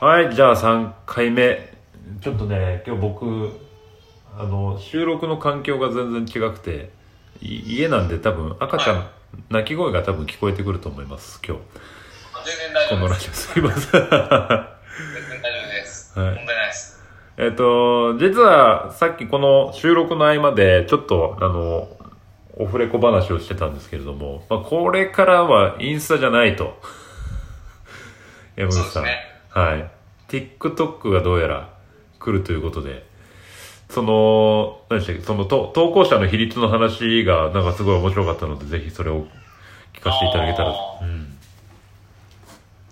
はい。はい、じゃあ3回目。ちょっとね、今日僕、あの、収録の環境が全然違くて、い家なんで多分赤ちゃん、はい泣き声が多分聞こえてくると思います、今日。全然大このラ丈夫です。ジオすいません。全然大丈夫です。はい問題ないです。えっと、実はさっきこの収録の合間でちょっとあの、オフレコ話をしてたんですけれども、まあ、これからはインスタじゃないと。山口さん。そうですね。はい。TikTok がどうやら来るということで、その、何でしたっけ、そのと投稿者の比率の話がなんかすごい面白かったので、ぜひそれを聞かせていただけたら。うん。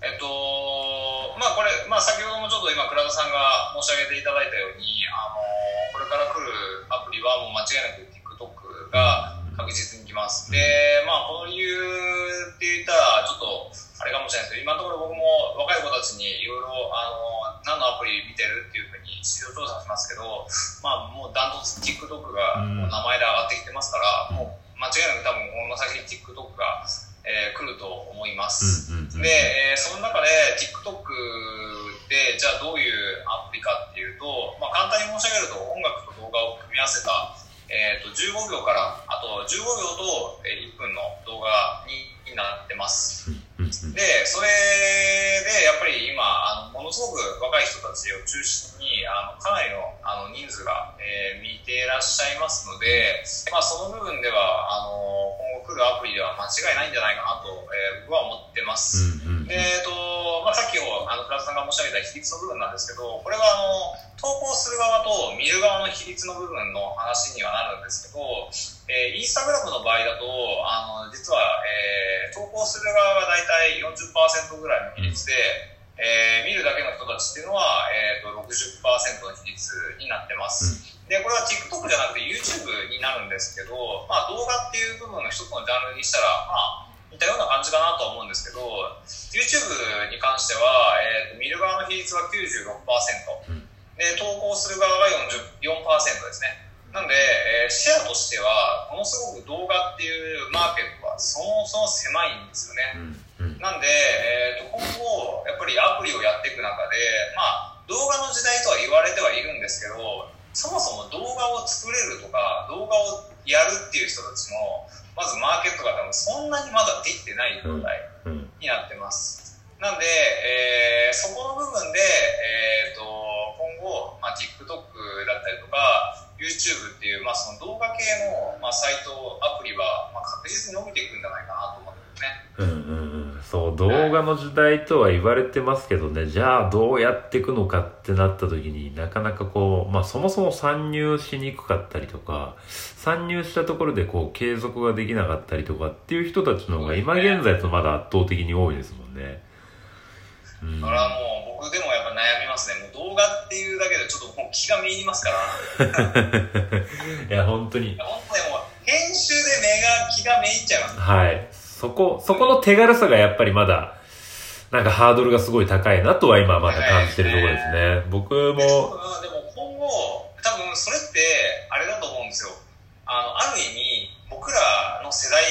えっと、まあこれ、まあ先ほどもちょっと今、倉田さんが申し上げていただいたように、あの、これから来るアプリはもう間違いなく TikTok が確実に来ます。で、まあこの理由って言ったら、ちょっと、あれかもしれないですけど、今のところ僕も若い子たちにいろいろ、あの、何のアプリ見てるっていうふうに市場調査しますけど、まあもうダントツ TikTok が名前で上がってきてますから、もう間違いなく多分この先に TikTok が、えー来ると思います。で、えーその中で TikTok でじゃあどういうアプリかっていうと、まあ、簡単に申し上げると音楽と動画を組み合わせた、えー、と15秒からあと15秒とえー1分の動画にになってますうんうんでそれでやっぱり今あのものすごく若い人たちを中心にあのかなりのあの人数が、えー見ていらっしゃいますので、まあ、その部分ではあの今後来るアプリでは間違いないんじゃないかなと、えー僕は思ってます。うんうんでえーとまあ、さっきあの倉田さんが申し上げた比率の部分なんですけどこれはあの投稿する側と見る側の比率の部分の話にはなるんですけど、えーインスタグラムの場合だとあの実は、えー投稿する側が大体40%ぐらいの比率で、えー見るだけの人たちっていうのは、えー、と60%の比率になってます。でこれは TikTok じゃなくて YouTube になるんですけど、まあ、動画っていう部分の一つのジャンルにしたら、まあ、似たような感じかなとは思うんですけど YouTube に関しては、えーと見る側の比率は96%、うん。で投稿する側が44%ですね。なんで、えーシェアとしてはものすごく動画っていうマーケットはそもそも狭いんですよねなんで、えー、と今後、やっぱりアプリをやっていく中で、まあ、動画の時代とは言われてはいるんですけど、そもそも動画を作れるとか、動画をやるっていう人たちの、まずマーケットが多分そんなにまだできてない状態うんになってます。なんで、えーそこの部分で、えー、と今後、まあ、TikTok だったりとか、YouTube っていう、まあ、その動画系の、まあ、サイト、アプリは、まあ、確実に伸びていくんじゃないかなと思ってますね。うんうんうんそう動画の時代とは言われてますけどねじゃあどうやっていくのかってなった時になかなかこうまあそもそも参入しにくかったりとか参入したところでこう継続ができなかったりとかっていう人たちの方が今現在とまだ圧倒的に多いですもんね。うんだからもう僕でもやっぱ悩みますね。もう動画っていうだけでちょっともう気がめいりますから。いや本当に本当にもう編集で目が気がめいっちゃいます。はいそこそこの手軽さがやっぱりまだなんかハードルがすごい高いなとは今まだ感じてるところですね。僕でもでも今後、多分それってあれだと思うんですよ。あの、ある意味、僕らの世代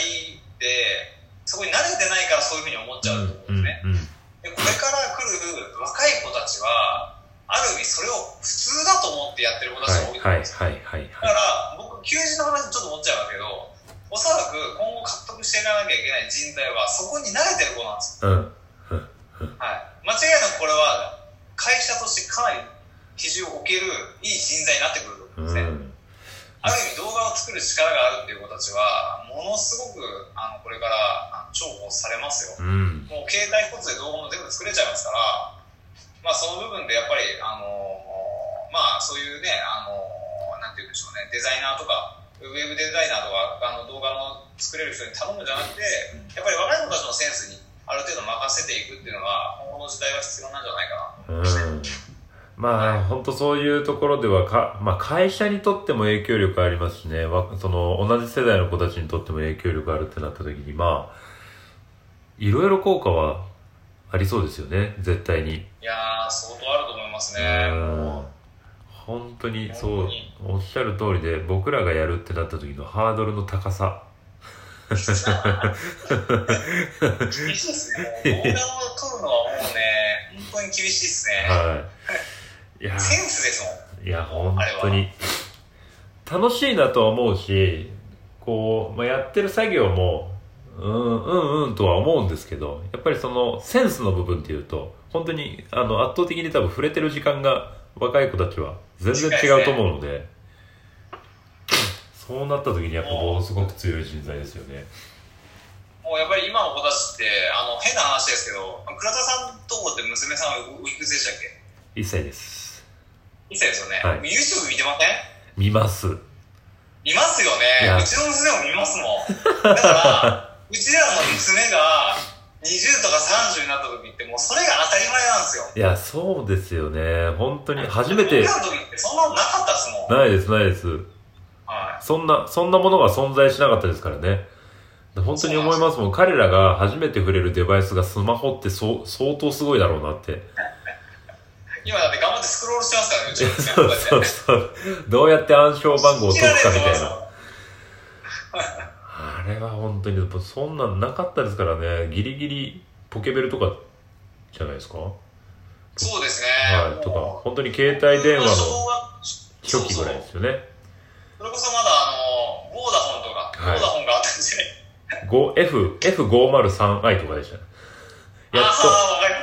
で、そこに慣れてないからそういうふうに思っちゃうと思うんですね。うんうんでこれから来る若い子たちは、ある意味それを普通だと思ってやってる子たちが多いと思うんですよ。はいはいはいだから僕求人の話ちょっと思っちゃうんだけどおそらく今後獲得していかなきゃいけない人材はそこに慣れてる子なんですよ、うん。はい、間違いなくこれは会社としてかなり比重を置けるいい人材になってくると思うんですね、うん。ある意味動画を作る力があるっていう子たちはものすごくあのこれから重宝されますよ。うん。もう携帯一つで動画も全部作れちゃいますから、まあ、その部分でやっぱり、あのまあ、そういうね、あのなんて言うんでしょうね、デザイナーとか、ウェブデザイナーとか、あの動画の作れる人に頼むんじゃなくて、やっぱり若い子たちのセンスにある程度任せていくっていうのが、今後の時代は必要なんじゃないかなと。うんまあ本当そういうところではか、まあ、会社にとっても影響力ありますしねわその同じ世代の子たちにとっても影響力あるってなった時にまあいろいろ効果はありそうですよね絶対に。いやー、相当あると思いますうね。ん本当にそうおっしゃる通りで僕らがやるってなった時のハードルの高さ厳しいですね。動画を撮るのはもうね、本当に厳しいですね。はい。いや、センスですもん。いや、本当に。楽しいなとは思うし、こう、まあ、やってる作業も、うん、うん、うんとは思うんですけど、やっぱりその、センスの部分っていうと、本当に、あの、圧倒的に多分触れてる時間が、若い子たちは全然違うと思うので、そうなった時にやっぱものすごく強い人材ですよね。もうやっぱり今の子たちって、あの、変な話ですけど、倉田さんとこって娘さんはおいくつでしたっけ？1歳です。1歳ですよね。はい YouTube 見てません？見ます。見ますよね。うちの娘も見ますもん。だから、うちらの娘が20とか30になった時ってもうそれが当たり前なんですよ。いや、そうですよね。本当に、初めてそんなのなかったですもん。ないです、ないです。はそんな、そんなものが存在しなかったですからね。本当に思いますもん。彼らが初めて触れるデバイスがスマホってそう相当すごいだろうなって。い。今だって頑張ってスクロールしてますからね、うちの娘 そうこそう。そう。どうやって暗証番号を解くかみたいな。れは本当に、そんなんなかったですからね。ギリギリポケベルとかじゃないですか？はそうですね。い。とか本当に携帯電話の初期ぐらいですよね。それこそまだあの、ボーダフォンとか、はいボーダフォンがあったんですよね。5 F、F503i とかでしたね。やっ。と、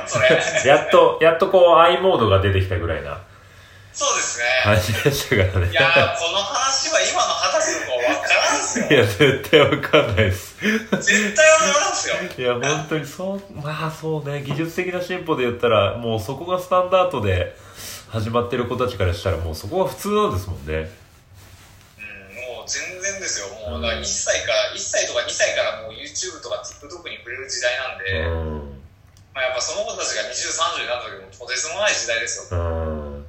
やっと、やっとこう i モードが出てきたぐらいなそうですね。感じでしたからね。いやー、この話分からんすよ。いや、絶対わかんないです。絶対分からんすよ。いや、本当にそう、まあそうね、技術的な進歩で言ったら、もうそこがスタンダードで始まってる子たちからしたら、もうそこが普通なんですもんね。うん、もう全然ですよ。もう、だから1歳から、1歳とか2歳からもう YouTube とか TikTok に触れる時代なんうで、ん。まあやっぱその子たちが20、30になった時もとてつもない時代ですよ。うん。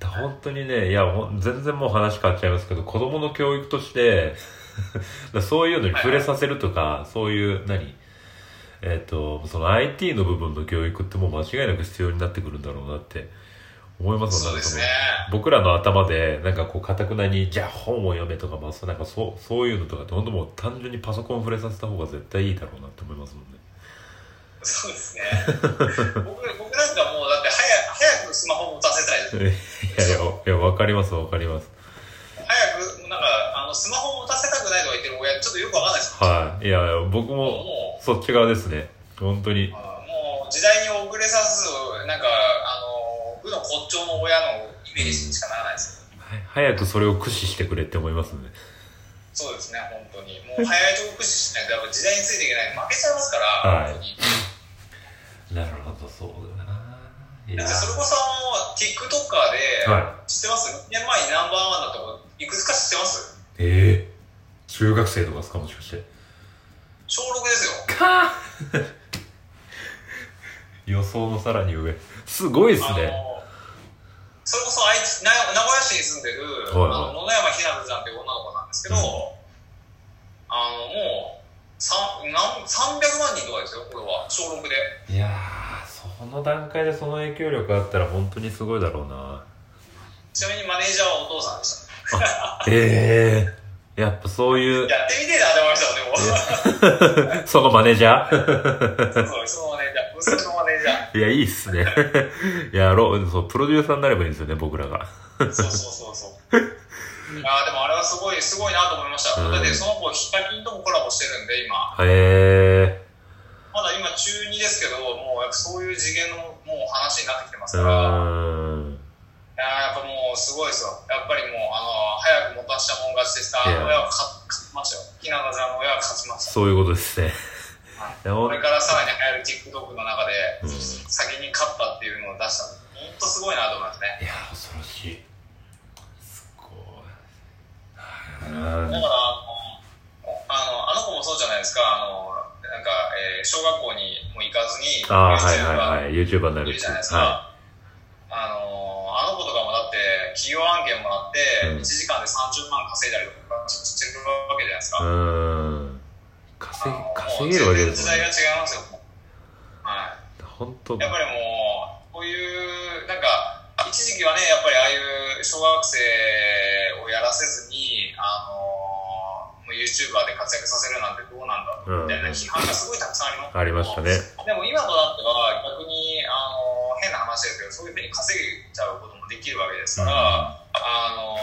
だ本当にね、いや、全然もう話変わっちゃいますけど、子供の教育として、だそういうのに触れさせるとか、そういう、何？えっ、と、その IT の部分の教育ってもう間違いなく必要になってくるんだろうなって思いますもんそうですね。僕らの頭で、なんかこう、かたくなに、じゃあ本を読めとか、まあ、そうなんかそう、そういうのとかって、本当もう単純にパソコン触れさせた方が絶対いいだろうなって思いますもんね。そうですね。僕僕なんかもうだって早早くスマホ持たせたいです。いやいや、いや、わかりますわかります。い。いや僕も、もそっち側ですね。本当にもう時代に遅れさず、なんか、あの、部の骨頂の親のイメージにしかならないですよ。は早くそれを駆使してくれって思いますね。そうですね、本当に。もう早いとこ駆使しないと、やっぱ時代についていけない。負けちゃいますから、はい本当に。なるほど、そうだな。だってそれこそ、TikToker で、は知ってます ?2 年前にナンバーワンだった子、いくつか知ってます？ええ中学生とかですか？もしかして。小6ですよ。か 予想のさらに上。すごいですあね。のそれこそ愛知な名古屋市に住んでる、はいはいあの野々山ひなぶちゃんっていう女の子なんですけど、うんあのもうさんなん300万人とかですよこれは小6でいやー、その段階でその影響力あったら本当にすごいだろうな。ちなみにマネージャーはお父さんでしたええやっぱそういう、やってみてえなって思いましたよでも。そのマネージャー？そうそうそのマネージャー。娘のマネージャー。いや、いいっすね。い や、ろそう、プロデューサーになればいいんですよね、僕らが。そうそうそうそう。いやでもあれはすごいすごいなと思いました、うん。だってその子ヒカキンともコラボしてるんで今。へえ。まだ今中2ですけどもうそういう次元のもう話になってきてますうから、もうすごいですよ。やっぱりもう、あの、早く持たしたもん勝ちでした。あの親は勝勝ちましたよ。ひなたちゃんの親は勝ちました。そういうことですね。いやほんこれからさらに流行る TikTok の中で、うん先に勝ったっていうのを出したの。ほんとすごいなと思いますね。いや、恐ろしい。すごい。だから、あの、あの子もそうじゃないですか。あの、なんか、えー小学校にも行かずに、ああ、はいはいはい。YouTuber になるじゃないですはか。あのあの子とかもだって企業案件もらって、うん1時間で30万稼いだりとかしてるわけじゃないですい。か。うーん。稼稼げるわけですもう全然時代が。違いますよ。はい。本当やっぱりもう、こういう、なんか、一時期はね、やっぱりああいう小学生をやらせずに、あのもう YouTuber で活躍させるなんてどうなんだみたいな批判がすごいたくさんありますありましたね。でも今となっては逆に、あの変なそういうふうに稼げちゃうこともできるわけですから、あの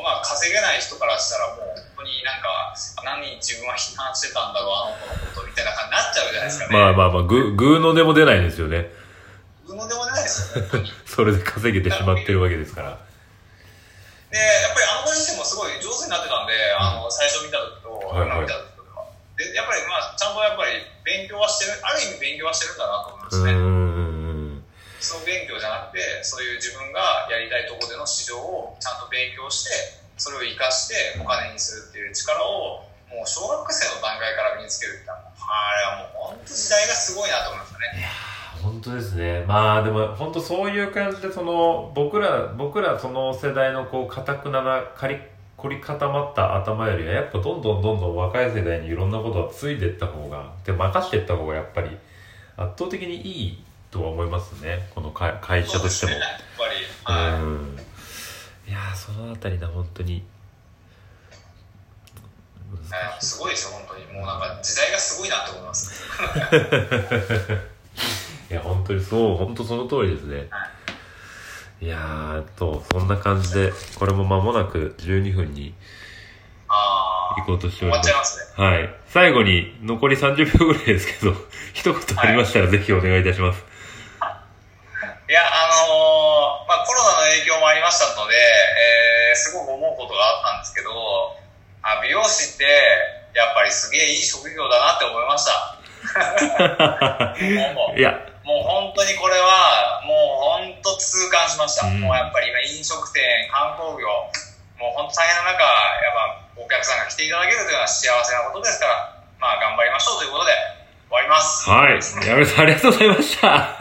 ーまあ、稼げない人からしたらもう本当になんか何自分は批判してたんだろうあの子のことみたいな感じになっちゃうじゃないですかね。まあまあまあ、ぐ、ぐーのでも出ないですよね。うのでもないですよ、本当に。それで稼げてしまってるわけですから。で、やっぱりあの子自身もすごい上手になってたんで、あの、最初見た時と、今見た時とでは。で、やっぱりまあ、ちゃんとやっぱり勉強はしてる、ある意味勉強はしてるんだなと思いますね。勉強じゃなくて、そういう自分がやりたいとこでの市場をちゃんと勉強して、それを活かしてお金にするっていう力を、もう小学生の段階から身につけるって、あれはもう本当時代がすごいなと思いましたね。本当ですねまあでも本当そういう感じでその僕ら僕らその世代のこう堅くななかり凝り固まった頭よりはやっぱどんどんどんどん若い世代にいろんなことをついていった方がで任していった方がやっぱり圧倒的にいいとは思いますねこの会会社としてもね、やっぱり。はい。うんいやーそのあたりだ本当にはいすごいですよ、本当に。もうなんか時代がすごいなと思います。いや本当にそう本当その通りですねいやーえっとそんな感じでこれも間もなく12分に。行こうとしておりますね。はい。最後に残り30秒ぐらいですけど、一言ありましたらぜひお願いいたします。いや、あのーまあ、コロナの影響もありましたので、えーすごく思うことがあったんですけど、あ美容師って、やっぱりすげえいい職業だなって思いました。もういや、もう本当にこれは、もう本当痛感しました。うんもうやっぱり今飲食店、観光業、もう本当大変な中、やっぱお客さんが来ていただけるというのは幸せなことですから、まあ頑張りましょうということで終わります。はい。やめさんありがとうございました。